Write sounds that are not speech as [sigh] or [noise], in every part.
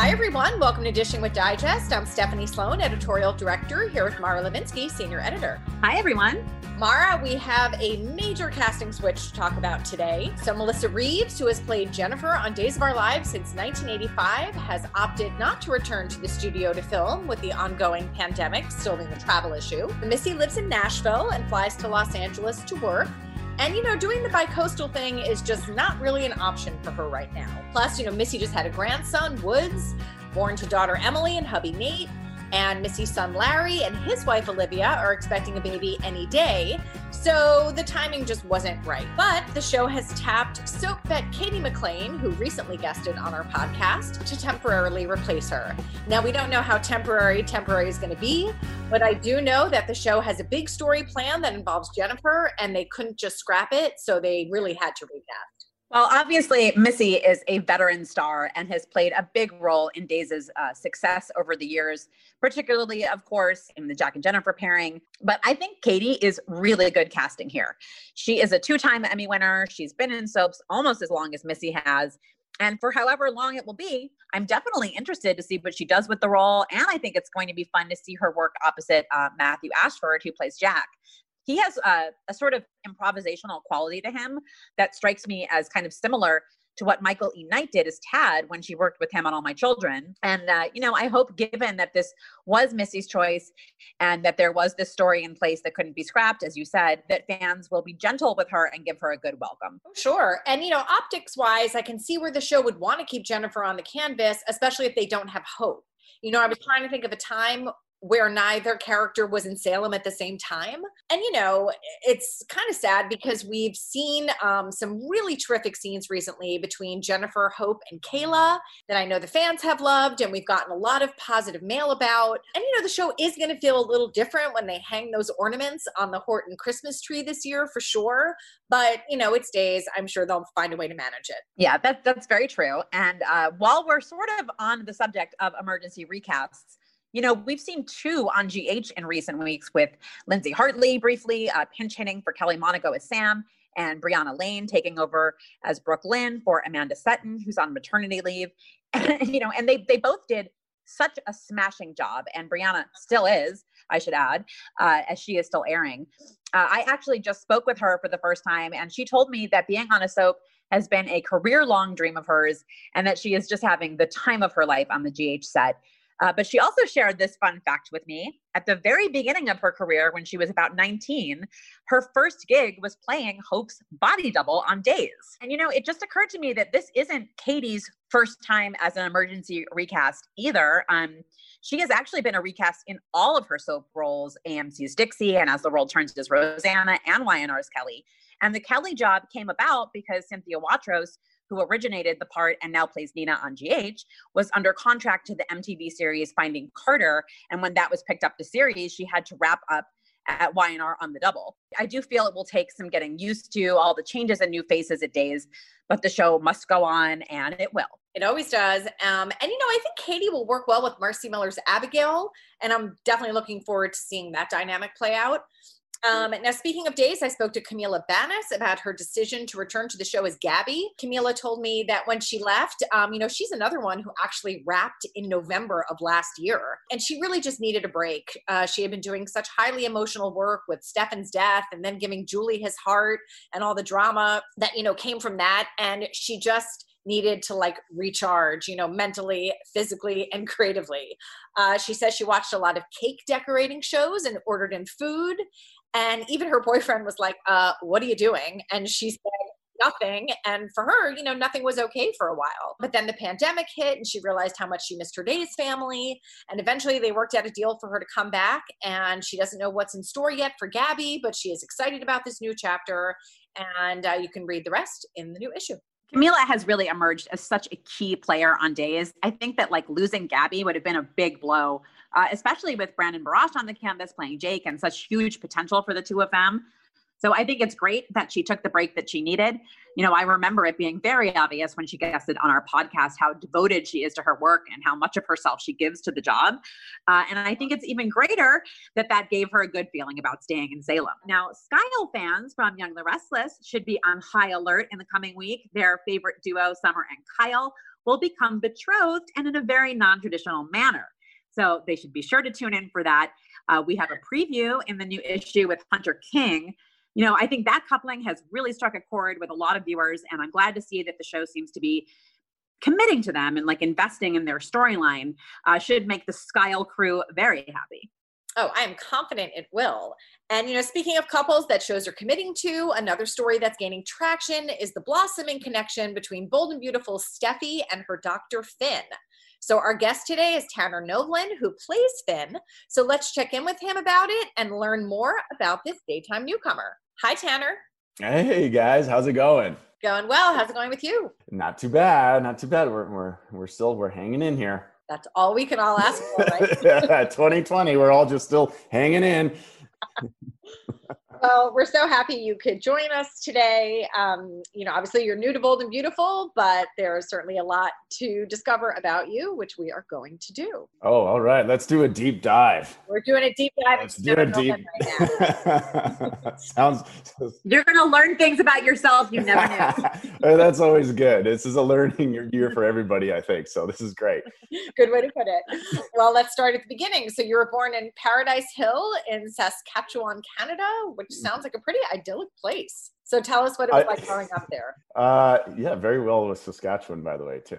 Hi, everyone. Welcome to Dishing with Digest. I'm Stephanie Sloane, editorial director, here with Mara Levinsky, senior editor. Hi, everyone. Mara, we have a major casting switch to talk about today. So, Melissa Reeves, who has played Jennifer on Days of Our Lives since 1985, has opted not to return to the studio to film with the ongoing pandemic still being a travel issue. Missy lives in Nashville and flies to Los Angeles to work. And, you know, doing the bicoastal thing is just not really an option for her right now. Plus, you know, Missy just had a grandson, Woods, born to daughter Emily and hubby Nate. And Missy's son Larry and his wife Olivia are expecting a baby any day. So the timing just wasn't right. But the show has tapped soap vet Cady McClain, who recently guested on our podcast, to temporarily replace her. Now, we don't know how temporary temporary is going to be, but I do know that the show has a big story plan that involves Jennifer, and they couldn't just scrap it. So they really had to recast. Well, obviously, Missy is a veteran star and has played a big role in Days' uh, success over the years, particularly, of course, in the Jack and Jennifer pairing. But I think Cady is really good casting here. She is a two time Emmy winner. She's been in soaps almost as long as Missy has. And for however long it will be, I'm definitely interested to see what she does with the role. And I think it's going to be fun to see her work opposite uh, Matthew Ashford, who plays Jack he has a, a, sort of improvisational quality to him that strikes me as kind of similar to what Michael E. Knight did as Tad when she worked with him on All My Children. And, uh, you know, I hope, given that this was Missy's choice and that there was this story in place that couldn't be scrapped, as you said, that fans will be gentle with her and give her a good welcome. Sure. And, you know, optics wise, I can see where the show would want to keep Jennifer on the canvas, especially if they don't have hope. You know, I was trying to think of a time where neither character was in Salem at the same time. And, you know, it's kind of sad because we've seen um, some really terrific scenes recently between Jennifer, Hope, and Kayla that I know the fans have loved, and we've gotten a lot of positive mail about. And, you know, the show is going to feel a little different when they hang those ornaments on the Horton Christmas tree this year for sure. But, you know, it's days. I'm sure they'll find a way to manage it. Yeah, that, that's very true. And uh, while we're sort of on the subject of emergency recasts, you know, we've seen two on GH in recent weeks with Lindsay Hartley briefly uh, pinch hitting for Kelly Monaco as Sam and Brianna Lane taking over as Brook Lynn for Amanda Setton, who's on maternity leave. [laughs] And, you know, and they they both did such a smashing job, and Brianna still is, I should add, uh, as she is still airing. Uh, I actually just spoke with her for the first time, and she told me that being on a soap has been a career long dream of hers, and that she is just having the time of her life on the GH set. Uh, but she also shared this fun fact with me. At the very beginning of her career, when she was about 19, her first gig was playing Hope's body double on Days. And, you know, it just occurred to me that this isn't Cady's first time as an emergency recast either. Um, she has actually been a recast in all of her soap roles AMC's Dixie and As the World Turns as Rosanna and Y&R's Kelly. And the Kelly job came about because Cynthia Watros who originated the part and now plays Nina on GH, was under contract to the MTV series Finding Carter. And when that was picked up to series, she had to wrap up at Y&R on the double. I do feel it will take some getting used to all the changes and new faces at days, but the show must go on and it will. It always does. Um, and you know, I think Cady will work well with Marci Miller's Abigail, and I'm definitely looking forward to seeing that dynamic play out. Um, now, speaking of days, I spoke to Camila Banus about her decision to return to the show as Gabby. Camila told me that when she left, um, you know, she's another one who actually wrapped in November of last year, and she really just needed a break. Uh, she had been doing such highly emotional work with Stefan's death, and then giving Julie his heart, and all the drama that you know came from that, and she just needed to like recharge, you know, mentally, physically, and [laughs] creatively. Uh, she says she watched a lot of cake decorating shows and ordered in food. And even her boyfriend was like, uh, What are you doing? And she said, Nothing. And for her, you know, nothing was okay for a while. But then the pandemic hit and she realized how much she missed her Days family. And eventually they worked out a deal for her to come back. And she doesn't know what's in store yet for Gabby, but she is excited about this new chapter. And uh, you can read the rest in the new issue. Camila has really emerged as such a key player on days. I think that like losing Gabby would have been a big blow, uh, especially with Brandon Barash on the canvas playing Jake and such huge potential for the two of them. So I think it's great that she took the break that she needed. You know, I remember it being very obvious when she guested on our podcast how devoted she is to her work and how much of herself she gives to the job. Uh, and I think it's even greater that that gave her a good feeling about staying in Salem. Now, Skyle fans from Young the Restless should be on high alert in the coming week. Their favorite duo, Summer and Kyle, will become betrothed and in a very non traditional manner. So they should be sure to tune in for that. Uh, we have a preview in the new issue with Hunter King you know, I think that coupling has really struck a chord with a lot of viewers, and I'm glad to see that the show seems to be committing to them and like investing in their storyline. Uh, should make the Skyle crew very happy. Oh, I am confident it will. And, you know, speaking of couples that shows are committing to, another story that's gaining traction is the blossoming connection between Bold and Beautiful Steffy and her Dr. Finn. So, our guest today is Tanner Novlan, who plays Finn. So, let's check in with him about it and learn more about this daytime newcomer. Hi, Tanner. Hey, guys. How's it going? Going well. How's it going with you? Not too bad. Not too bad. We're, we're, we're still, we're hanging in here. That's all we can all ask for, right? [laughs] 2020, we're all just still hanging in. [laughs] well, we're so happy you could join us today. Um, you know, obviously you're new to Bold and Beautiful, but there's certainly a lot to discover about you, which we are going to do. Oh, all right. Let's do a deep dive. We're doing a deep dive. Let's do a deep. Right [laughs] Sounds. [laughs] You're going to learn things about yourself you never knew. [laughs] That's always good. This is a learning year for everybody, I think. So this is great. good way to put it. Well, let's start at the beginning. So you were born in Paradise Hill in Saskatchewan, Canada, which which sounds like a pretty idyllic place. So tell us what it was I, like growing up there. [laughs] Uh, yeah, very well with Saskatchewan, by the way, too.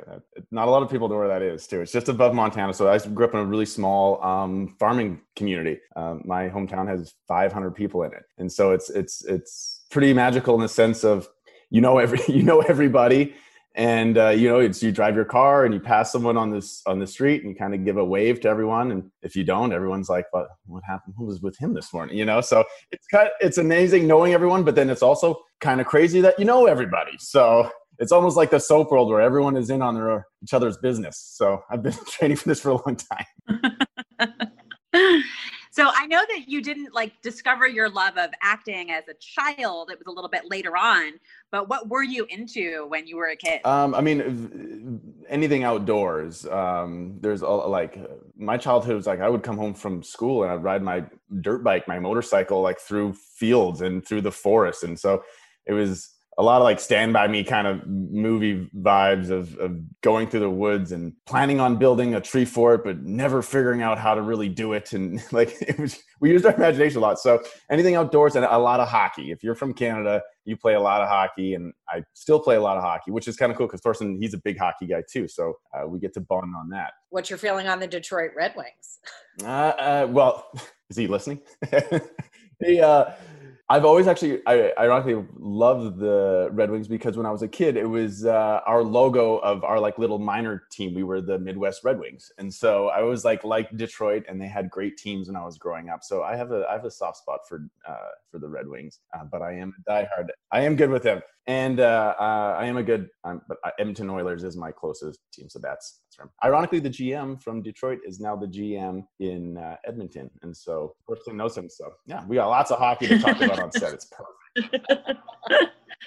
Not a lot of people know where that is, too. It's just above Montana. So I grew up in a really small um, farming community. Um, my hometown has 500 people in it, and so it's it's it's pretty magical in the sense of you know every [laughs] you know everybody and uh, you know it's you drive your car and you pass someone on this on the street and you kind of give a wave to everyone. And if you don't everyone's like what what happened? Who was with him this morning? You know? So it's kind of, it's amazing knowing everyone but then it's also kind of crazy that you know everybody. So it's almost like the soap world where everyone is in on their each other's business. So i've been [laughs] training for this for a long time [laughs] So I know that you didn't like discover your love of acting as a child. It was a little bit later on. But what were you into when you were a kid? Um, I mean, anything outdoors. Um, there's a, like my childhood was like I would come home from school and I'd ride my dirt bike, my motorcycle, like through fields and through the forest, and so it was a lot of like stand by me kind of movie vibes of, of going through the woods and planning on building a tree fort but never figuring out how to really do it. And [laughs] like it was we used our imagination a lot. So anything outdoors and a lot of hockey. If you're from canada you play a lot of hockey and i still play a lot of hockey which is kind of cool because Thorsten he's a big hockey guy too. So uh, we get to bond on that. What's your feeling on the detroit red wings? Uh, uh, well [laughs] is he listening? [laughs] He uh I've always actually, I ironically loved the Red Wings because when I was a kid, it was uh, our logo of our like little minor team. We were the Midwest Red Wings, and so I was like like Detroit, and they had great teams when I was growing up. So I have a I have a soft spot for uh, for the Red Wings, uh, but I am a diehard. I am good with them, and uh, uh, I am a good. Um, but Edmonton Oilers is my closest team, so that's that's from. Ironically, the GM from Detroit is now the GM in uh, Edmonton, and so personally knows him. So yeah, we got lots of hockey to talk about on set. It's perfect. [laughs]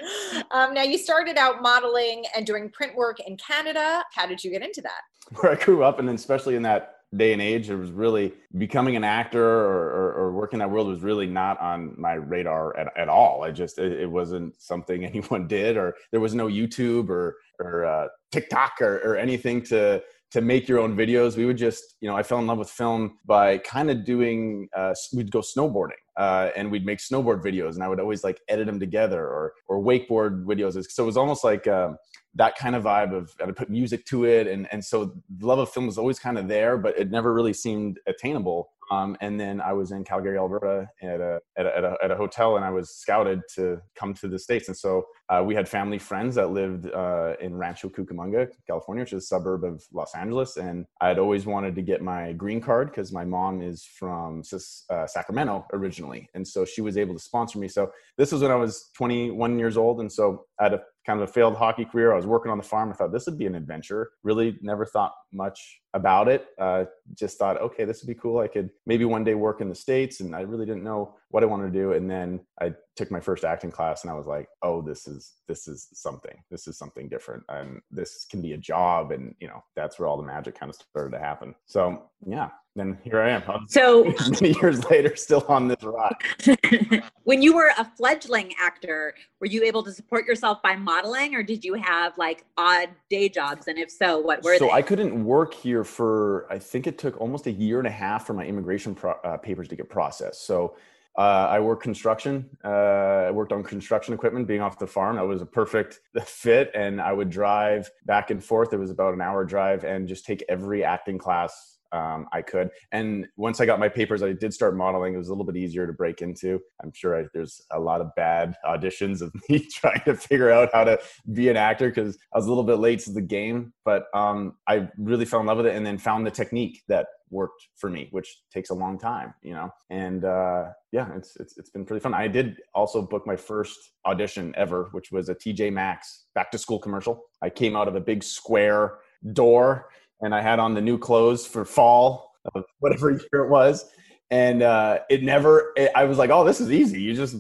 [laughs] um, now you started out modeling and doing print work in Canada. How did you get into that? Where I grew up, and then especially in that day and age, it was really becoming an actor or, or, or working that world was really not on my radar at, at all. I just, it, it wasn't something [laughs] anyone did, or there was no YouTube or, or uh, TikTok or, or anything to, to make your own videos. We would just, you know, I fell in love with film by kind of doing, uh, we'd go snowboarding uh, and we'd make snowboard videos and I would always like edit them together or, or wakeboard videos. So it was almost like um, that kind of vibe of, I put music to it. And, and so the love of film was always kind of there, but it never really seemed attainable um, and then I was in Calgary, Alberta, at a, at a, at a, at a hotel, and I was scouted to come to the states. And so uh, we had family friends that lived uh, in Rancho Cucamonga, California, which is a suburb of Los Angeles. And I had always wanted to get my green card because my mom is from uh, Sacramento originally, and so she was able to sponsor me. So this was when I was 21 years old, and so I had a kind of a failed hockey career. I was working on the farm. I thought this would be an adventure. Really never thought much about it. Uh, just thought, okay, this would be cool. I could maybe one day work in the States. And I really didn't know what I wanted to do. And then I took my first acting class and I was like, oh, this is, this is something, this is something different. And this can be a job. And, you know, that's where all the magic kind of started to happen. So yeah, then here I am. So [laughs] many years later, still on this rock. [laughs] when you were a fledgling actor, were you able to support yourself by modeling, or did you have like odd day jobs? And if so, what were so they? I couldn't work here for I think it took almost a year and a half for my immigration pro- uh, papers to get processed. So. Uh, I worked construction. Uh, I worked on construction equipment, being off the farm. That was a perfect [laughs] fit. And I would drive back and forth. It was about an hour drive, and just take every acting class um, I could. And once I got my papers, I did start modeling. It was a little bit easier to break into. I'm sure I, there's a lot of bad [laughs] auditions of me [laughs] trying to figure out how to be an actor because I was a little bit late to the game. But um, I really fell in love with it and then found the technique that worked for me, which takes a long time, you know. And uh, yeah, it's, it's it's been pretty fun. I did also book my first audition ever, which was a TJ Maxx back to school commercial. I came out of a big square door and I had on the new clothes for fall of whatever [laughs] year it was. And uh, it never, it, I was like, oh, this is easy. You just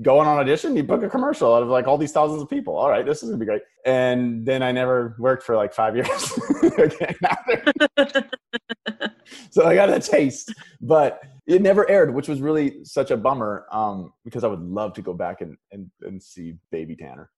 go on audition, you book a commercial out of like all these thousands of people. All right, this is gonna be great. And then I never worked for like five [laughs] years [laughs] so I got a taste, but it never aired, which was really such a bummer um, because I would love to go back and, and, and see Baby Tanner.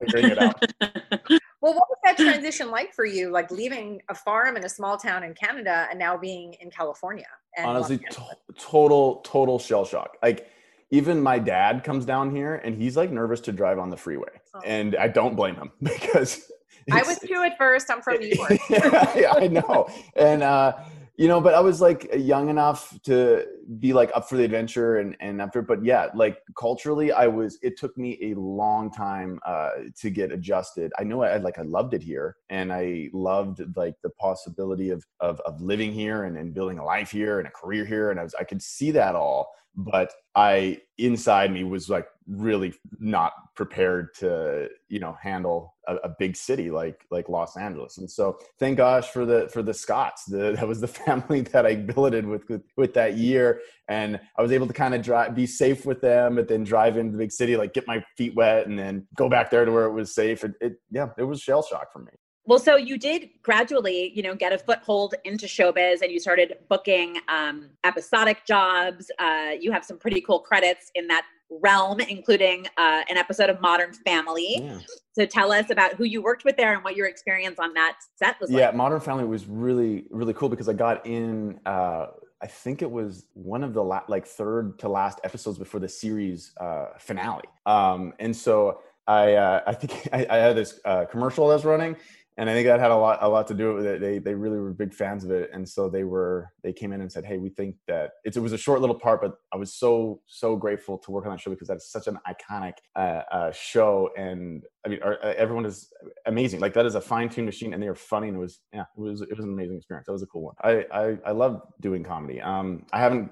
it out. Well, what was that transition like for you? Like leaving a farm in a small town in Canada and now being in California? Honestly, to- total, total shell shock. Like, even my dad comes down here and he's like nervous to drive on the freeway. Oh. And I don't blame him [laughs] because I was too at first. I'm from New York. [laughs] yeah, I know. And, uh, you know but i was like young enough to be like up for the adventure and and after but yeah like culturally i was it took me a long time uh to get adjusted. I know i like i loved it here and i loved like the possibility of of, of living here and, and building a life here and a career here and i was i could see that all but I inside me was like really not prepared to you know handle a, a, big city like like Los Angeles. And so thank gosh for the for the Scots. The, that was the [laughs] family that I billeted with, with with that year, and I was able to kind of drive be safe with them, but then drive into the big city, like get my feet wet, and then go back there to where it was safe. It, it yeah, it was shell shock for me. Well, so you did gradually, you know, get a foothold into showbiz and you started booking um, episodic jobs. Uh, you have some pretty cool credits in that realm, including uh, an episode of Modern Family. Yeah. So tell us about who you worked with there and what your experience on that set was yeah, like. Modern Family was really, really cool because I got in. Uh, I think it was one of the la- like third to last episodes before the series uh, finale, um, and so I uh, I think [laughs] I, I had this uh, commercial was running, and I think that had a lot a lot to do with it. They they really were big fans of it, and so they were they came in and said, "Hey, we think that it was a short little part, but I was so so grateful to work on that show because that's such an iconic uh, uh, show, and I mean our, uh, everyone is amazing. Like that is a fine tuned machine, and they are funny, and it was yeah, it was it was an amazing experience. That was a cool one. I I, I love doing comedy. Um, I haven't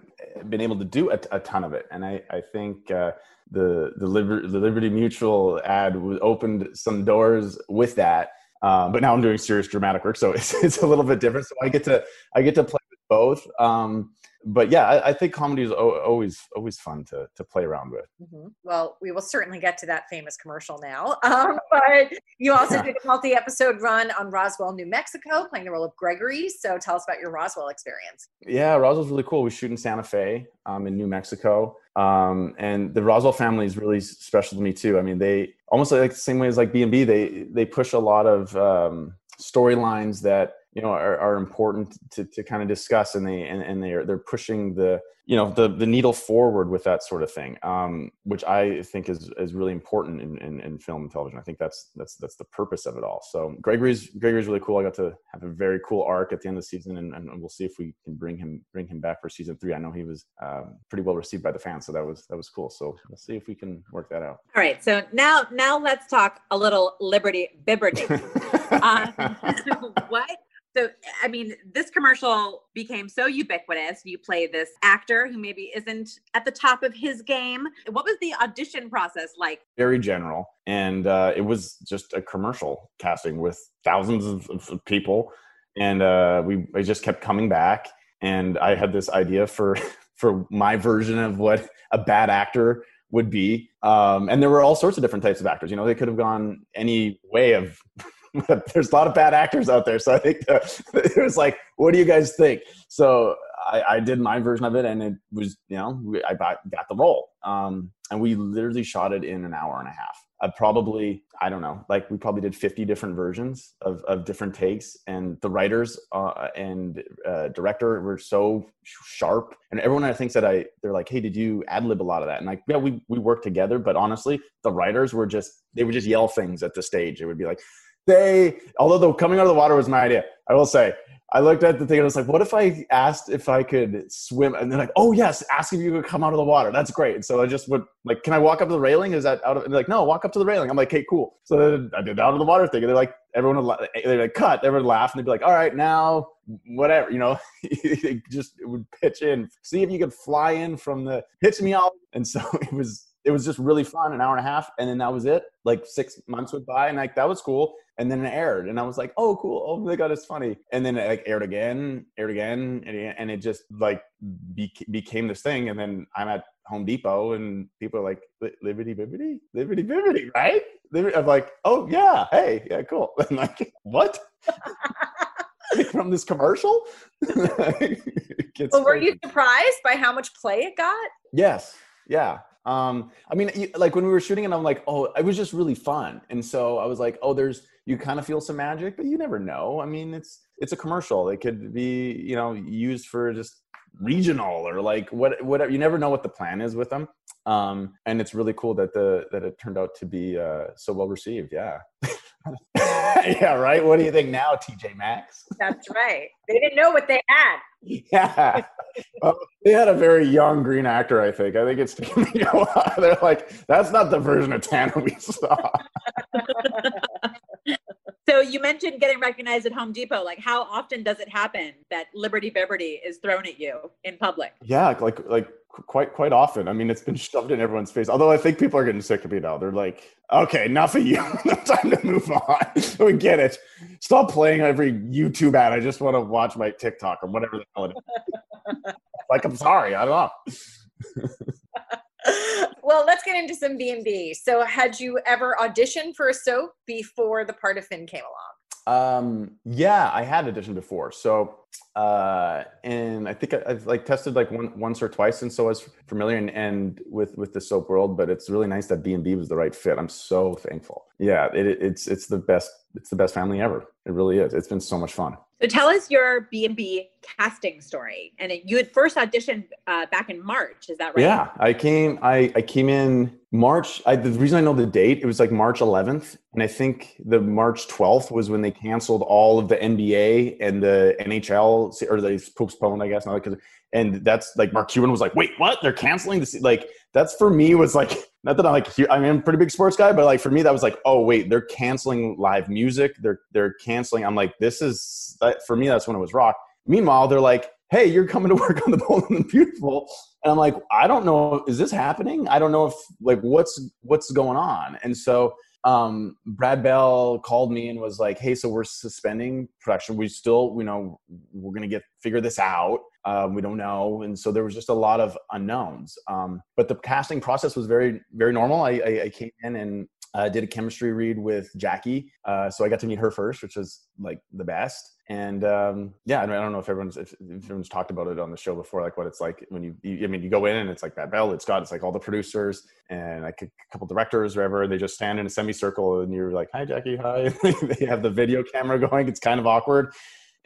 been able to do a, a ton of it, and I I think. Uh, the the, Liber- the Liberty Mutual ad opened some doors with that, um, but now I'm doing serious dramatic work, so [laughs] it's, it's a little bit different. So I get to I get to play with both. Um, but yeah, I, I think comedy is o- always always fun to to play around with. Mm-hmm. Well, we will certainly get to that famous commercial now. [laughs] Um, but you also Yeah. did a multi-episode run on Roswell, New Mexico, playing the role of Gregory. So tell us about your Roswell experience. Yeah, Roswell's really cool. We shoot in Santa Fe, um, in New Mexico, um, and the Roswell family is really special to me too. I mean, they almost like the same way as like B and B. They they push a lot of um, storylines that you know are, are important to, to kind of discuss, and they and, and they're they're pushing the you know the the needle forward with that sort of thing, um, which I think is is really important in, in, in film and television. I think that's that's that's the purpose of it all. So Gregory's Gregory's really cool. I got to have a very cool arc at the end of the season, and, and we'll see if we can bring him bring him back for season three. I know he was um, pretty well received by the fans, so that was that was cool. So we'll see if we can work that out. All right. So now, now let's talk a little Liberty Bibberty. [laughs] um, [laughs] what? So, I mean, this commercial became so ubiquitous. You play this actor who maybe isn't at the top of his game. What was the audition process like? very general and uh, it was just a commercial casting with thousands of, of people and uh, we I just kept coming back and i had this idea for [laughs] for my version of what a bad actor would be um, and there were all sorts of different types of actors you know they could have gone any way of [laughs] [laughs] there's a lot of bad actors out there so i think uh [laughs] it was like what do you guys think? So I, I did my version of it and it was you know i got, got the role. Um, and we literally shot it in an hour and a half. I probably I don't know like we probably did 50 different versions of, of different takes and the writers uh, and uh, director were so sharp. And everyone I thinks that I they're like hey did you ad lib a lot of that? And like yeah we we worked together but honestly the writers were just they would just yell things at the stage. It would be like they although the coming out of the water was my idea I will say I looked at the thing and I was like, what if I asked if I could swim? And they're like, oh yes, ask if you could come out of the water. That's great. And so I just would like, can I walk up to the railing? Is that out of? And they're like, no, walk up to the railing. I'm like, okay, cool. So then I did the out of the water thing, and they're like, everyone would they're like, cut. Everyone would laugh, and they'd be like, all right, now whatever, you know, [laughs] they just would pitch in, see if you could fly in from the pitch me out. And so [laughs] it was it was just really fun, an hour and a half, and then that was it. Like six months went by, and like that was cool. And then it aired, and I was like, "Oh, cool! Oh my god, it's funny!" And then it like aired again, aired again, and it, and it just like be, became this thing. And then I'm at Home Depot, and people are like, "Li- "Liberty, Bibbity, Liberty, right? Liberty- I'm like, "Oh yeah, hey, yeah, cool." [laughs] And like, what? [laughs] From this commercial? [laughs] Well, were you surprised by how much play it got? Yes. Yeah. Um, I mean, like when we were shooting it, I'm like, oh, it was just really fun. And so I was like, oh, there's, you kind of feel some magic, but you never know. I mean, it's, it's a commercial. It could be, you know, used for just regional or like what, whatever. You never know what the plan is with them. Um, and it's really cool that the, that it turned out to be, uh, so well received. Yeah. [laughs] yeah. Right. What do you think now, TJ Maxx? That's right. They didn't know what they had. [laughs] Yeah. Well, they had a very young green actor, I think. I think it's taken me a while. [laughs] They're like, that's not the version of Tana we saw. So you mentioned getting recognized at Home Depot. Like, how often does it happen that Liberty Bibberty is thrown at you in public? Yeah, like like quite quite often. I mean, it's been shoved in everyone's face. Although I think people are getting sick of me now. They're like, okay, enough of you. [laughs] Time to move on. [laughs] we get it. Stop playing every YouTube ad. I just want to watch my TikTok or whatever the hell it is. [laughs] like, I'm sorry. I don't know. [laughs] well, let's get into some B&B. So had you ever auditioned for a soap before the part of Finn came along? Um, yeah, I had auditioned before. So, uh, and I think I, I've like tested like one, once or twice, and so I was familiar and, and with with the soap world. But it's really nice that B and B was the right fit. I'm so thankful. Yeah, it, it's it's the best. It's the best family ever. It really is. It's been so much fun. So tell us your B and B casting story. And it, you had first auditioned uh, back in March. Is that right? Yeah, I came. I I came in March. I, the reason I know the date, it was like March 11th, and I think the March 12th was when they canceled all of the NBA and the NHL, or they postponed, I guess. Not because, and that's like Mark Cuban was like, "Wait, what? They're canceling this?" Like that's for me was like [laughs] not that I'm like I mean I'm a pretty big sports guy, but like for me that was like, oh wait, they're canceling live music. They're they're canceling. I'm like, this is for me. That's when it was rock. Meanwhile, they're like, hey, you're coming to [laughs] work on the Bold and the Beautiful. And I'm like, I don't know, is this happening? I don't know if like what's what's going on. And so um, Brad Bell called me and was like, "Hey, so we're suspending production. We still, you know, we're gonna get figure this out. Um, we don't know." And so there was just a lot of unknowns. Um, but the casting process was very, very normal. I, I, I came in and uh, did a chemistry read with Jackie, uh, so I got to meet her first, which was like the best. And um, yeah, I don't know if everyone's if, if, everyone's talked about it on the show before, like what it's like when you, you I mean, you go in and it's like that bell, it's got it's like all the producers and like a couple directors, whatever. They just stand in a semicircle, and you're like, "Hi, Jackie, hi." [laughs] they have the video camera [laughs] going. It's kind of awkward,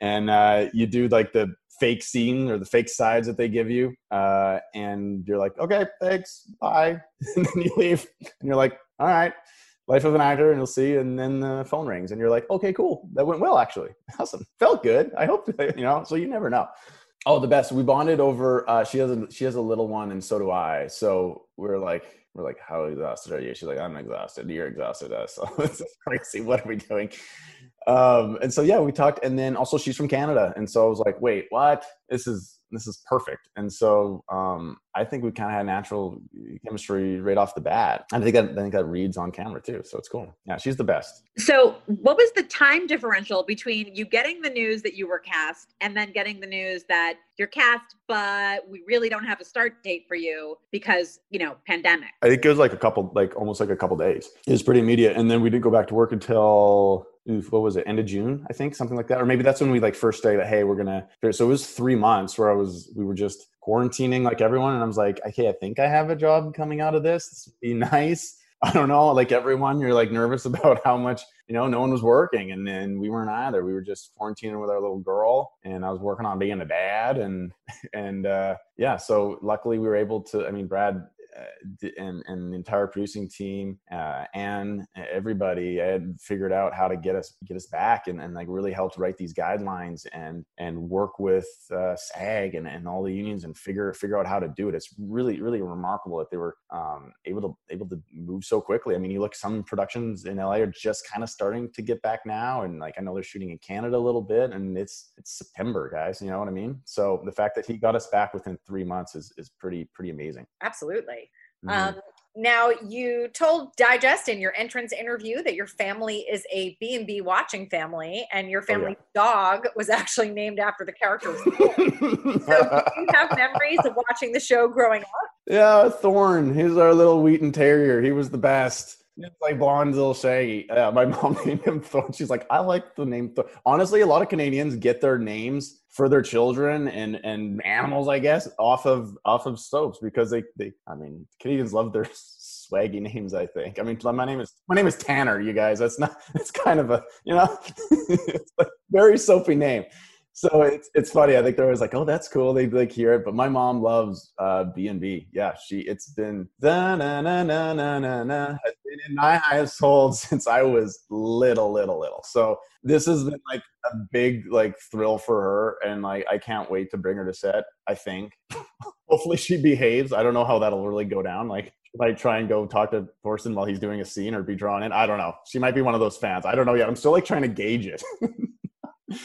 and uh, you do like the fake scene or the fake sides that they give you, uh, and you're like, "Okay, thanks, bye," [laughs] and then you leave, and you're like, "All right." life of an actor and you'll see and then the phone rings and you're like okay cool that went well actually. [laughs] Awesome. Felt good. I hope [laughs] you know so you never know. Oh the best. We bonded over uh, she has a she has a little one and so do i. So we're like we're like how exhausted are you? She's like i'm exhausted. You're exhausted us so is crazy. What are we doing um and so yeah we talked and then also she's from canada and so i was like wait what this is this is perfect. And so um, I think we kind of had natural chemistry right off the bat. And I think that I think that reads on camera too. So it's cool. Yeah, she's the best. So what was the time differential between you getting the news that you were cast and then getting the news that you're cast, but we really don't have a start date for you because, you know, pandemic? I think it was like a couple, like almost like a couple days. It was pretty immediate. And then we didn't go back to work until what was it end of june i think something like that? Or maybe that's when we like first started hey we're gonna so it was three months where i was we were just quarantining like everyone and i was like okay i think i have a job coming out of this. This be [laughs] nice. I don't know like everyone you're like nervous [laughs] about how much you know no one was working and then we weren't either. We were just quarantining with our little girl and i was working on being a dad and [laughs] and uh yeah so luckily we were able to i mean brad and, and the entire producing team uh, and everybody had figured out how to get us get us back and, and like really helped write these guidelines and and work with uh, SAG and, and all the unions and figure figure out how to do it. It's really really remarkable that they were um, able to able to move so quickly. I mean, you look some productions in LA are just kind of starting to get back now, and like I know they're shooting in Canada a little bit, and it's it's September, guys. You know what I mean? So the fact that he got us back within three months is is pretty pretty amazing. Absolutely. Mm-hmm. Um, now you told Digest in your entrance interview that your family is a B&B watching family and your family oh, yeah. dog was [laughs] actually named after the character. [laughs] so do you have memories of watching the show growing up? Yeah, Thorn. He's our little Wheaten Terrier. He was the best. It's like blonde little shaggy. Yeah, my [laughs] mom named him Thorn. She's like, I like the name Thorn. Honestly, a lot of Canadians get their names for their children and and animals, I guess, off of off of soaps because they they I mean Canadians love their swaggy names. I think. I mean, my name is my name is Tanner. You guys, that's not. [laughs] It's kind of a you know, it's [laughs] a very soapy name so it's it's funny. I think they're always like, "Oh, that's cool." They like hear it, but my mom loves uh, B and B. Yeah, she it's been na na na na na na been in my household [laughs] since I was little, little, little. So this has been like a big like thrill for her, and like I can't wait to bring her to set. I think [laughs] hopefully she behaves. I don't know how that'll really go down. Like if I try and go talk to Thorsten while he's doing a scene or be drawn in, I don't know. She might be one of those fans. I don't know yet. I'm still like trying to gauge it. [laughs]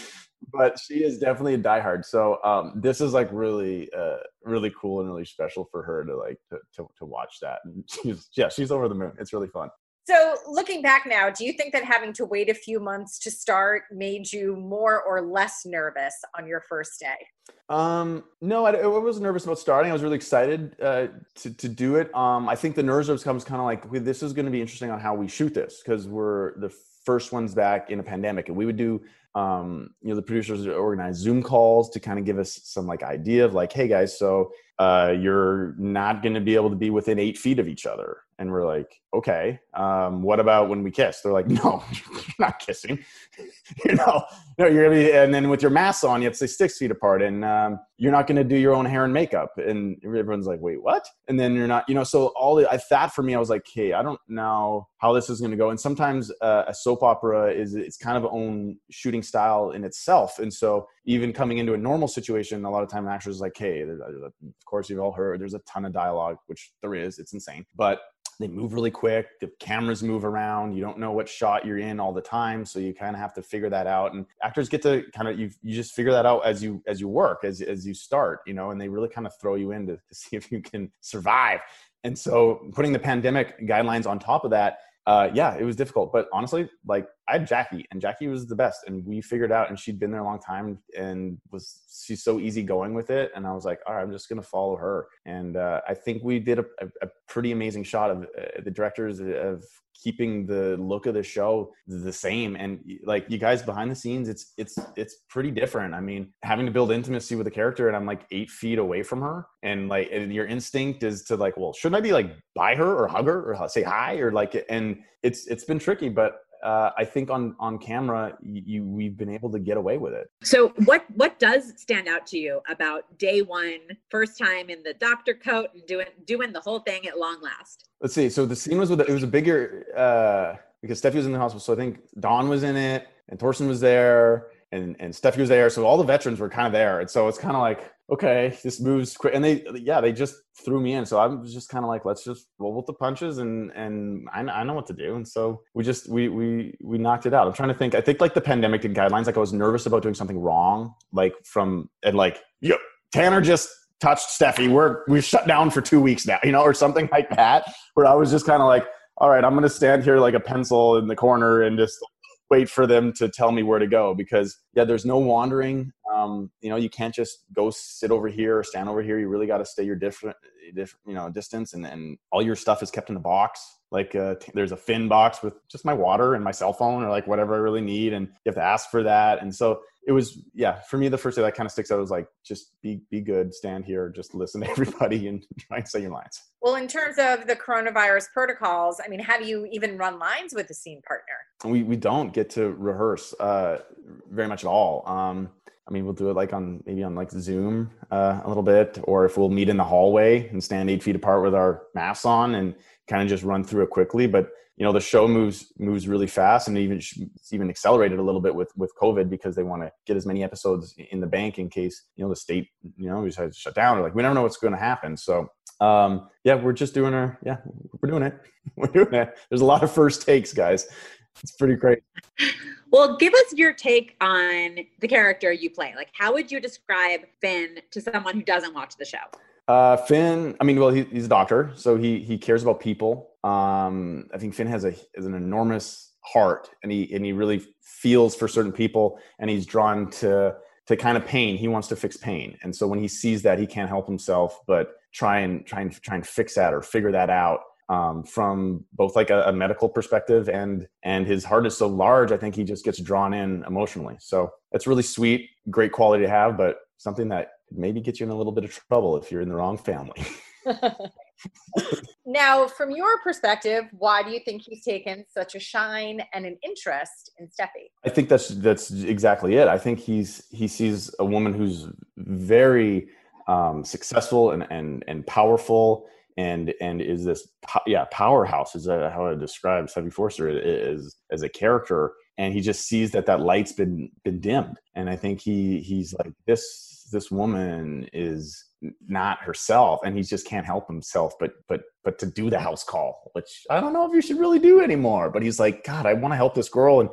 but she is definitely a diehard. So um, this is like really, uh, really cool and really special for her to like to, to, to watch that. And [laughs] she's yeah, she's over the moon. It's really fun. So looking back now, do you think that having to wait a few months to start made you more or less nervous on your first day? Um, no, I, I wasn't nervous about starting. I was really excited uh, to to do it. Um, I think the nerves comes kind of like this is going to be interesting on how we shoot this because we're the first ones back in a pandemic, and we would do um, you know the producers organize zoom calls to kind of give us some like idea of like hey guys so uh, you're not going to be able to be within eight feet of each other and we're like, okay, um, what about when we kiss? They're like, [laughs] no, you're not kissing. [laughs] you know, no, you're gonna be, and then with your mask on, you have to stay six feet apart, and um, you're not gonna do your own hair and makeup. And everyone's like, wait, what? And then you're not, you know, so all the, I thought for me, I was like, hey, I don't know how this is gonna go. And sometimes uh, a soap opera is it's kind of own shooting style in itself, and so even coming into a normal situation, a lot of time actors is like, hey, of course you've all heard, there's a ton of dialogue, which there is, it's insane, but they move really quick the cameras move around you don't know what shot you're in all the time so you kind of have to figure that out and actors get to kind of you you just figure that out as you as you work as as you start you know and they really kind of throw you in to, to see if you can survive. And so putting the pandemic guidelines on top of that uh, yeah, it was difficult. But honestly, like I had Jackie, and Jackie was the best, and we figured out. And she'd been there a long time, and was she's so easygoing with it. And I was like, all right, I'm just gonna follow her. And uh, I think we did a, a, pretty amazing shot of uh, the directors of keeping the look of the show the same. And like you guys behind the scenes it's it's it's pretty different. I mean having to build intimacy with a character and i'm like eight feet away from her and like and your instinct is to like well shouldn't i be like by her or hug her or say hi or like and it's it's been tricky but uh, I think on on camera, you, we've been able to get away with it. So what what does stand out to you about day one, first time in the doctor coat and doing doing the whole thing at long last? Let's see. So the scene was with it was a bigger uh, because Steffy was in the hospital. So I think Don was in it and Thorsten was there and and Steffy was there. So all the veterans were kind of there, and so it's kind of like okay, this moves quick. And they, yeah, they just threw me in. So I was just kind of like, let's just roll with the punches, and and I, I know what to do. And so we just we we we knocked it out. I'm trying to think. I think like the pandemic did guidelines. Like I was nervous about doing something wrong, like from and like yo, Tanner just touched Steffy. We're we've shut down for two weeks now, you know, or something like that. Where I was just kind of like, all right, I'm gonna stand here like a pencil in the corner and just wait for them to tell me where to go because yeah there's no wandering um, you know, you can't just go sit over here or stand over here. You really got to stay your different, different, you know, distance, and and all your stuff is kept in a box. Like uh, t- there's a Finn box with just my water and my cell phone or like whatever I really need, and you have to ask for that. And so it was, yeah, for me the first day that kind of sticks out was like just be be good, stand here, just listen to [laughs] everybody, and try and say your lines. Well, in terms of the coronavirus protocols, I mean, have you even run lines with the scene partner? We we don't get to rehearse uh, very much at all. Um, I mean, we'll do it like on maybe on like Zoom uh, a little bit, or if we'll meet in the hallway and stand eight feet apart with our masks on and kind of just run through it quickly. But you know, the show moves moves really fast, and even even accelerated a little bit with with COVID because they want to get as many episodes in the bank in case you know the state you know decides to shut down or like we never know what's going to happen. So um, yeah, we're just doing our yeah, we're doing it. [laughs] We're doing it. There's a lot of first takes, guys. It's pretty great. Well, give us your take on the character you play. Like, how would you describe Finn to someone who doesn't watch the show? Uh, Finn, I mean, well, he, he's a doctor, so he he cares about people. Um, I think Finn has a is an enormous heart, and he and he really feels for certain people, and he's drawn to to kind of pain. He wants to fix pain, and so when he sees that, he can't help himself but try and try and try and fix that or figure that out um, from both like a, a, medical perspective and and his heart is so large i think he just gets drawn in emotionally. So it's really sweet great quality to have but something that maybe gets you in a little bit of trouble if you're in the wrong family. [laughs] [laughs] Now from your perspective why do you think he's taken such a shine and an interest in steffy? I think that's that's exactly it. I think he's he sees a woman who's very um, successful and and and powerful and and is this yeah powerhouse is that how I describe Steffy Forrester as as a character. And he just sees that that light's been been dimmed. And I think he he's like this this woman is not herself and he just can't help himself but but but to do the house call which I don't know if you should really do anymore but he's like god I want to help this girl. And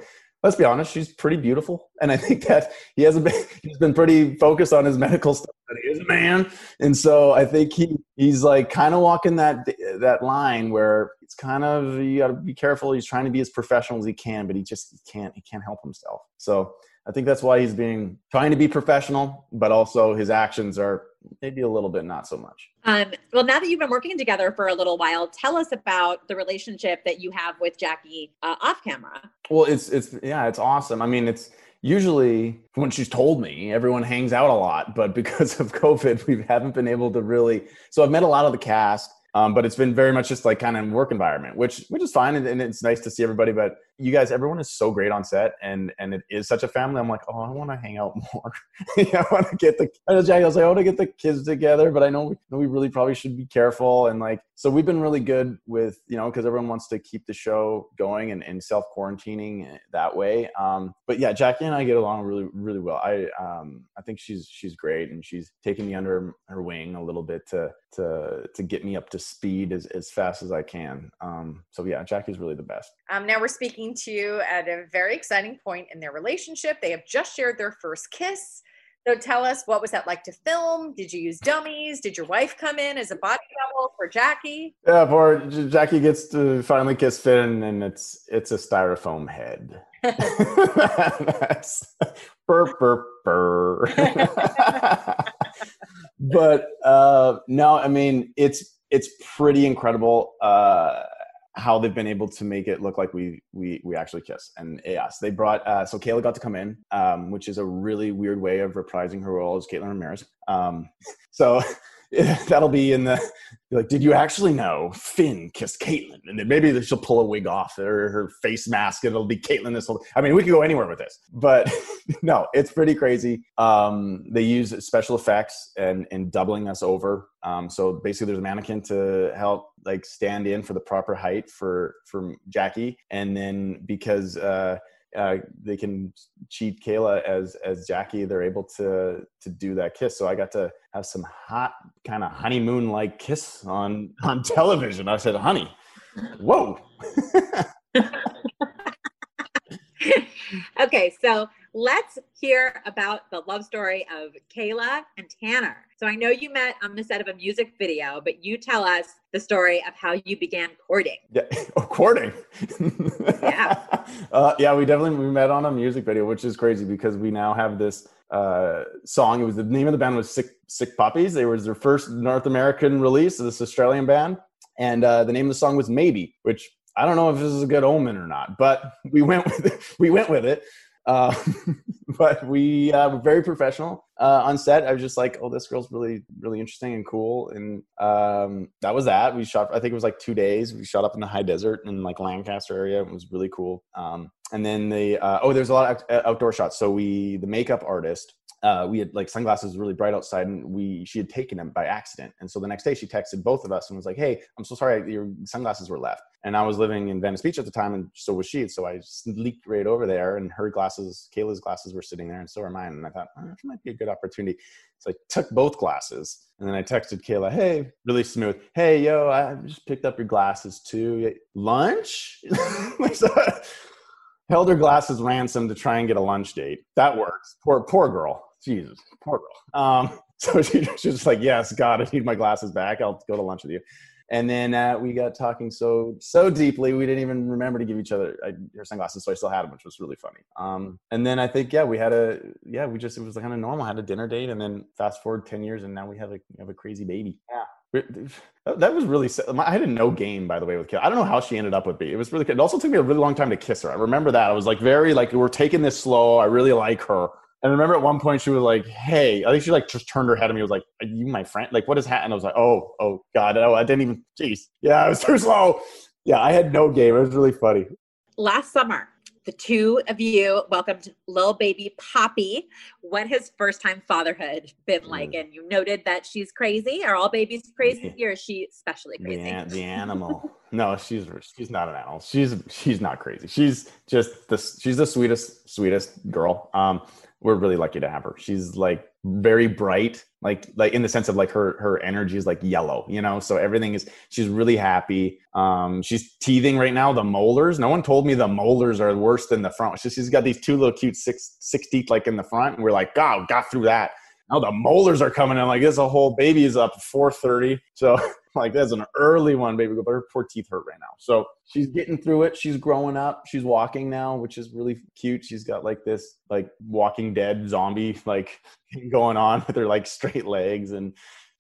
let's be honest, she's pretty beautiful. And I think that he hasn't been [laughs] he's been pretty focused on his medical stuff, but he is a man. And so I think he he's like kind of walking that that line where it's kind of you gotta be careful. He's trying to be as professional as he can, but he just he can't he can't help himself. So I think that's why he's being trying to be professional, but also his actions are maybe a little bit not so much. Um, well, now that you've been working together for a little while, tell us about the relationship that you have with Jackie uh, off camera. Well, it's it's yeah, it's awesome. I mean, it's usually when she's told me everyone hangs out a lot, but [laughs] because of COVID, we haven't been able to really. So I've met a lot of the cast. Um, but it's been very much just like kind of work environment, which which is fine, and, and, it's nice to see everybody. But you guys, everyone is so great on set, and and it is such a family. I'm like, oh, I want to hang out [laughs] more. [laughs] I want to get the. I was like, I want to get the kids together, but I know we, we really probably should be careful. And like, so we've been really good with you know because everyone wants to keep the show going and, and self quarantining that way. Um, but yeah, Jackie and I get along really really well. I um I think she's she's great, and she's taking me under her wing a little bit to to to get me up to speed as, as fast as I can. Um, so yeah, Jackie's really the best. Um, now we're speaking to you at a very exciting point in their relationship. They have just shared their first kiss. So tell us, what was that like to film? Did you use dummies? Did your wife come in as a body double for Jackie? Yeah, poor Jackie gets to finally kiss Finn, and it's it's a styrofoam head. [laughs] [laughs] That's burr burr burr. [laughs] but uh, no, I mean it's it's pretty incredible uh, how they've been able to make it look like we we we actually kiss. And yes, they brought uh, so Kayla got to come in, um, which is a really weird way of reprising her role as Caitlin Ramirez. Um, [laughs] so [laughs] that'll be in the like did you actually know finn kissed caitlin and then maybe she'll pull a wig off or her face mask and it'll be caitlin this whole i mean we could go anywhere with this but [laughs] no it's pretty crazy. Um, they use special effects and and doubling us over. Um, so basically there's a mannequin to help like stand in for the proper height for for jackie. And then because uh uh, they can cheat Kayla as as Jackie. They're able to to do that kiss. So I got to have some hot kind of honeymoon like kiss on on television. I said, "Honey, whoa." [laughs] [laughs] okay, so let's hear about the love story of Kayla and Tanner. So I know you met on the set of a music video, but you tell us the story of how you began courting. Yeah, [laughs] oh, courting. Yeah. [laughs] uh, yeah, we definitely we met on a music video, which is crazy because we now have this uh, song. It was the name of the band was Sick Sick Puppies. They was their first North American release of this Australian band, and uh, the name of the song was Maybe, which I don't know if this is a good omen or not, but we went with it. [laughs] We went with it. Uh, [laughs] but we uh, were very professional uh, on set. I was just like, oh, this girl's really, really interesting and cool. And um, that was that. We shot, I think it was like two days. We shot up in the high desert in like Lancaster area. It was really cool. Um, and then the, uh, oh, there's a lot of outdoor shots. So we, the makeup artist, uh, we had like sunglasses really bright outside and we she had taken them by accident. And so the next day she texted both of us and was like hey i'm so sorry your sunglasses were left. And i was living in venice beach at the time and so was she. So i leaked right over there and her glasses kayla's glasses were sitting there and so were mine. And i thought oh, might be a good opportunity. So i took both glasses and then i texted kayla hey really smooth hey yo i just picked up your glasses too. Lunch? [laughs] [laughs] Held her glasses ransom to try and get a lunch date. That works. Poor poor girl Jesus, poor girl. Um, [laughs] [laughs] so she, she's just like, yes, God, I need my glasses back. I'll go to lunch with you. And then uh, we got talking so so deeply, we didn't even remember to give each other uh, her sunglasses, so I still had them, which was really funny. Um, and then I think, yeah, we had a yeah, we just it was kind of normal. Had a dinner date, and then fast forward ten years, and now we have a we have a crazy baby. Yeah. That was really. I had a no game, by the way, with Kayla. I don't know how she ended up with me. It was really. It also took me a really long time to kiss her. I remember that. I was like very like we're taking this slow. I really like her. And I remember at one point she was like, "Hey," I think she like just turned her head at me. Was like, "Are you my friend? Like, what is happening?" I was like, "Oh, oh God, oh, I didn't even." Jeez, yeah, I was too slow. Yeah, I had no game. It was really funny. Last summer, the two of you welcomed little baby Poppy. What has first time fatherhood been mm. like? And you noted that she's crazy. Are all babies crazy, or is she especially crazy? The, the [laughs] animal. No, she's she's not an animal. She's she's not crazy. She's just the she's the sweetest sweetest girl. Um, we're really lucky to have her. She's like very bright, like like in the sense of like her her energy is like yellow, you know. So everything is she's really happy. Um, she's teething right now. The molars. No one told me the molars are worse than the front. She's, she's got these two little cute six six teeth like in the front, and we're like, God, got through that. Now the molars are coming in. Like this, a whole baby is up four thirty. So [laughs] like that's an early one, baby. girl, But her poor teeth hurt right now. So she's getting through it. She's growing up. She's walking now, which is really cute. She's got like this like Walking Dead zombie like [laughs] going on with her like straight legs and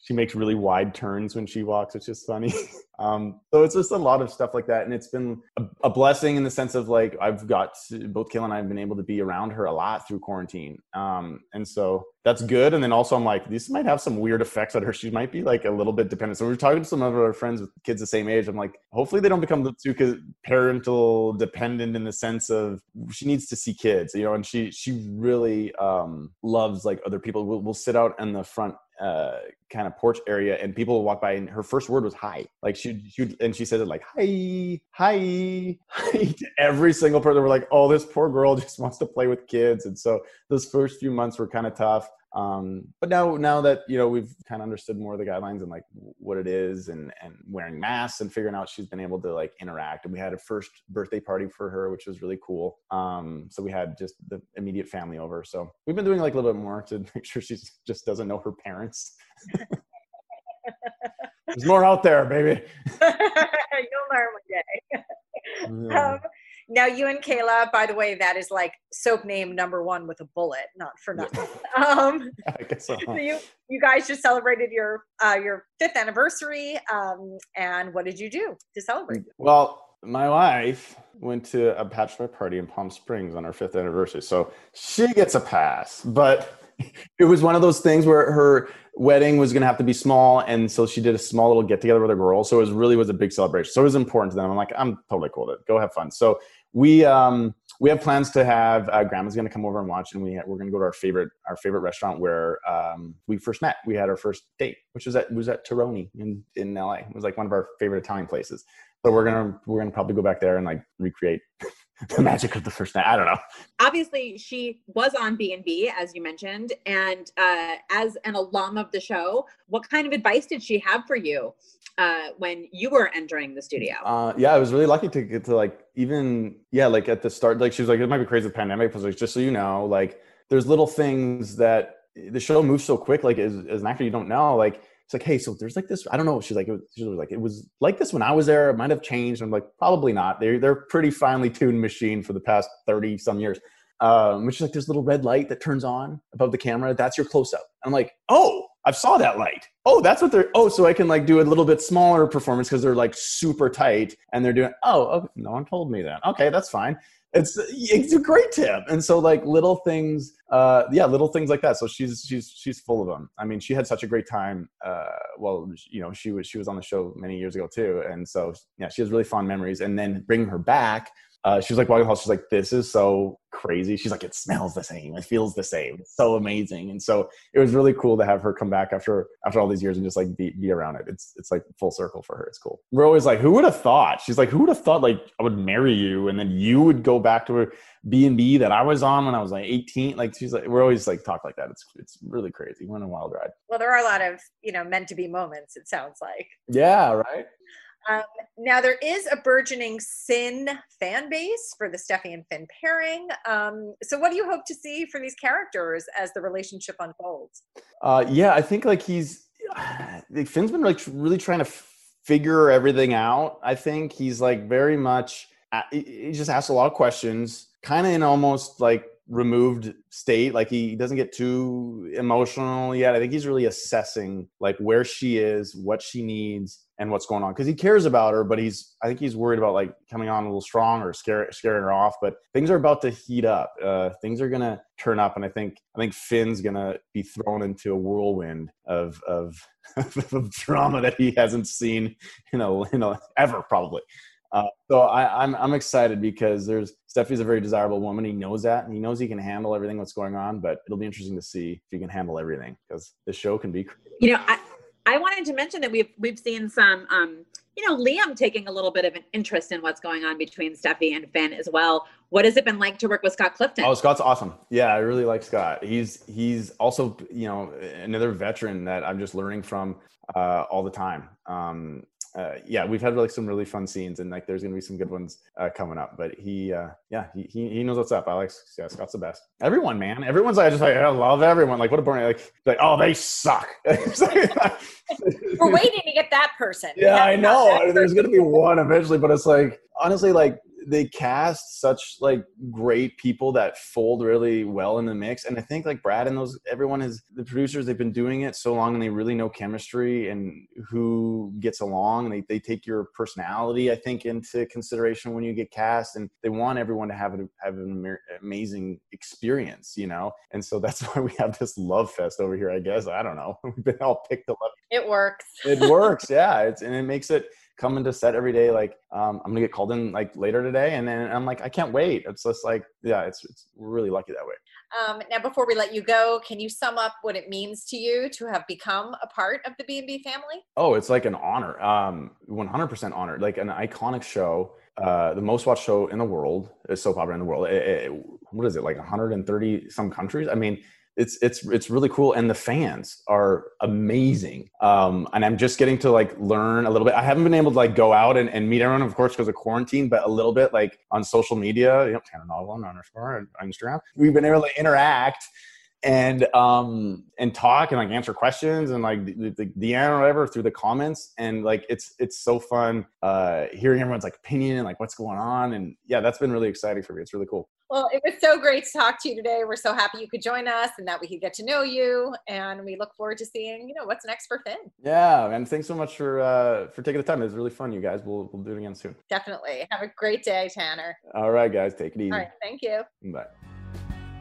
she makes really wide turns when she walks, which is funny. [laughs] um, so it's just a lot of stuff like that, and it's been a, a blessing in the sense of like I've got to, both Kayla and I have been able to be around her a lot through quarantine, um, and so that's good. And then also I'm like, this might have some weird effects on her. She might be like a little bit dependent. So we're talking to some of our friends with kids the same age. I'm like, hopefully they don't become too parental dependent in the sense of she needs to see kids, you know. And she she really um, loves like other people. We'll, we'll sit out in the front uh, kind of porch area and people will walk by and her first word was hi. Like she, she and she said it like hi hi [laughs] hi every single person. We're like oh this poor girl just wants to play with kids. And so those first few months were kind of tough Um, but now, now that you know we've kind of understood more of the guidelines and like what it is, and and wearing masks and figuring out she's been able to like interact. And we had a first birthday party for her, which was really cool. Um, so we had just the immediate family over. So we've been doing like a little bit more to [laughs] make sure she just doesn't know her parents. [laughs] There's more out there, baby. [laughs] You'll learn one day. Yeah. Um, now, you and Kayla, by the way, that is like soap name number one with a bullet, not for nothing. [laughs] Um, [laughs] I guess so. so you you guys just celebrated your uh, your fifth anniversary, um, and what did you do to celebrate? Well, my wife went to a bachelor party in Palm Springs on our fifth anniversary, so she gets a pass. But [laughs] it was one of those things where her wedding was going to have to be small, and so she did a small little get together with her girls. So it was really was a big celebration. So it was important to them. I'm like, I'm totally cool with it. Go have fun. So we um we have plans to have uh, grandma's going to come over and watch and we we're going to go to our favorite our favorite restaurant where um we first met. We had our first date which was at was at Terroni in in LA it was like one of our favorite Italian places. So we're gonna we're gonna probably go back there and like recreate [laughs] [laughs] the magic of the first night I don't know obviously she was on b&b as you mentioned and uh, as an alum of the show what kind of advice did she have for you uh, when you were entering the studio Uh, yeah, I was really lucky to get to like even yeah, like at the start, like she was like, it might be crazy the pandemic, but like just so you know, like there's little things that the show moves so quick. Like as, as an actor, you don't know. Like it's like, hey, so there's like this. I don't know. She's like, it was, she was like, it was like this when I was there. It might have changed. I'm like, probably not. They're they're pretty finely tuned machine for the past thirty some years. Um, which is like this little red light that turns on above the camera. That's your close up. I'm like, oh, I saw that light. Oh, that's what they're. Oh, so I can like do a little bit smaller performance because they're like super tight and they're doing. Oh, okay, no one told me that. Okay, that's fine. It's it's a great tip. And so like little things, uh, yeah, little things like that. So she's she's she's full of them. I mean, she had such a great time. Uh, well, you know, she was she was on the show many years ago too, and so yeah, she has really fond memories. And then bringing her back uh, she was like walking the hall. She's like, "This is so crazy." She's like, "It smells the same. It feels the same. It's so amazing." And so it was really cool to have her come back after after all these years and just like be, be around it. It's it's like full circle for her. It's cool. We're always like, "Who would have thought?" She's like, "Who would have thought like I would marry you and then you would go back to a B and B that I was on when I was like 18?" Like she's like, we're always like talk like that. It's it's really crazy. We're on a wild ride. Well, there are a lot of you know meant to be moments. It sounds like. Yeah. Right. Um, now there is a burgeoning Sinn fan base for the Steffy and Finn pairing. Um, so what do you hope to see from these characters as the relationship unfolds? Uh, yeah, I think like he's [sighs] like Finn's been like really trying to figure everything out. I think he's like very much he just asks a lot of questions, kind of in almost like removed state like he doesn't get too emotional yet i think he's really assessing like where she is what she needs and what's going on because he cares about her but he's i think he's worried about like coming on a little strong or scare, scaring her off but things are about to heat up uh, things are gonna turn up and i think i think finn's gonna be thrown into a whirlwind of of, [laughs] of drama that he hasn't seen you know you know ever probably uh, so I, I'm I'm excited because there's Steffy's a very desirable woman. He knows that, and he knows he can handle everything that's going on. But it'll be interesting to see if he can handle everything because the show can be. Crazy. You know, I I wanted to mention that we've we've seen some, um, you know, Liam taking a little bit of an interest in what's going on between Steffy and Finn as well. What has it been like to work with Scott Clifton? Oh, Scott's awesome. Yeah, I really like Scott. He's he's also you know another veteran that I'm just learning from uh, all the time. Um, uh, yeah, we've had like some really fun scenes, and like there's gonna be some good ones uh, coming up. But he, uh, yeah, he, he knows what's up. Alex, yeah, Scott's the best. Everyone, man, everyone's like, I just like I love everyone. Like, what a boring like like oh they suck. [laughs] [laughs] We're waiting to get that person. Yeah, I know. There's gonna be one eventually, but it's like honestly, like they cast such like great people that fold really well in the mix and i think like brad and those everyone is the producers they've been doing it so long and they really know chemistry and who gets along and they, they take your personality i think into consideration when you get cast and they want everyone to have, a, have an amazing experience you know? And so that's [laughs] why we have this love fest over here i guess. I don't know. [laughs] We've been all picked up it works. It works. Yeah it's and it makes it coming to set every day like um, i'm gonna get called in like later today and then i'm like i can't wait. It's just like yeah it's, it's we're really lucky that way. Um, now before we let you go can you sum up what it means to you to have become a part of the b&b family? Oh it's like an honor um, 100% honored like an iconic show uh, the most watched show in the world is soap opera in the world it, it, what is it like 130 some countries? I mean it's it's it's really cool and the fans are amazing. Um and i'm just getting to like learn a little bit. I haven't been able to like go out and, and meet everyone of course because of quarantine but a little bit like on social media you know tanner Novlan underscore on instagram. We've been able to interact and um and talk and like answer questions and like the, the DM or whatever through the comments. And like it's it's so fun uh hearing everyone's like opinion and like what's going on. And yeah that's been really exciting for me. It's really cool. Well it was so great to talk to you today. We're so happy you could join us and that we could get to know you. And we look forward to seeing you know what's next for finn. Yeah and thanks so much for uh for taking the time. It was really fun you guys. We'll, we'll do it again soon. Definitely. Have a great day tanner. All right guys. Take it easy. All right. Thank you. Bye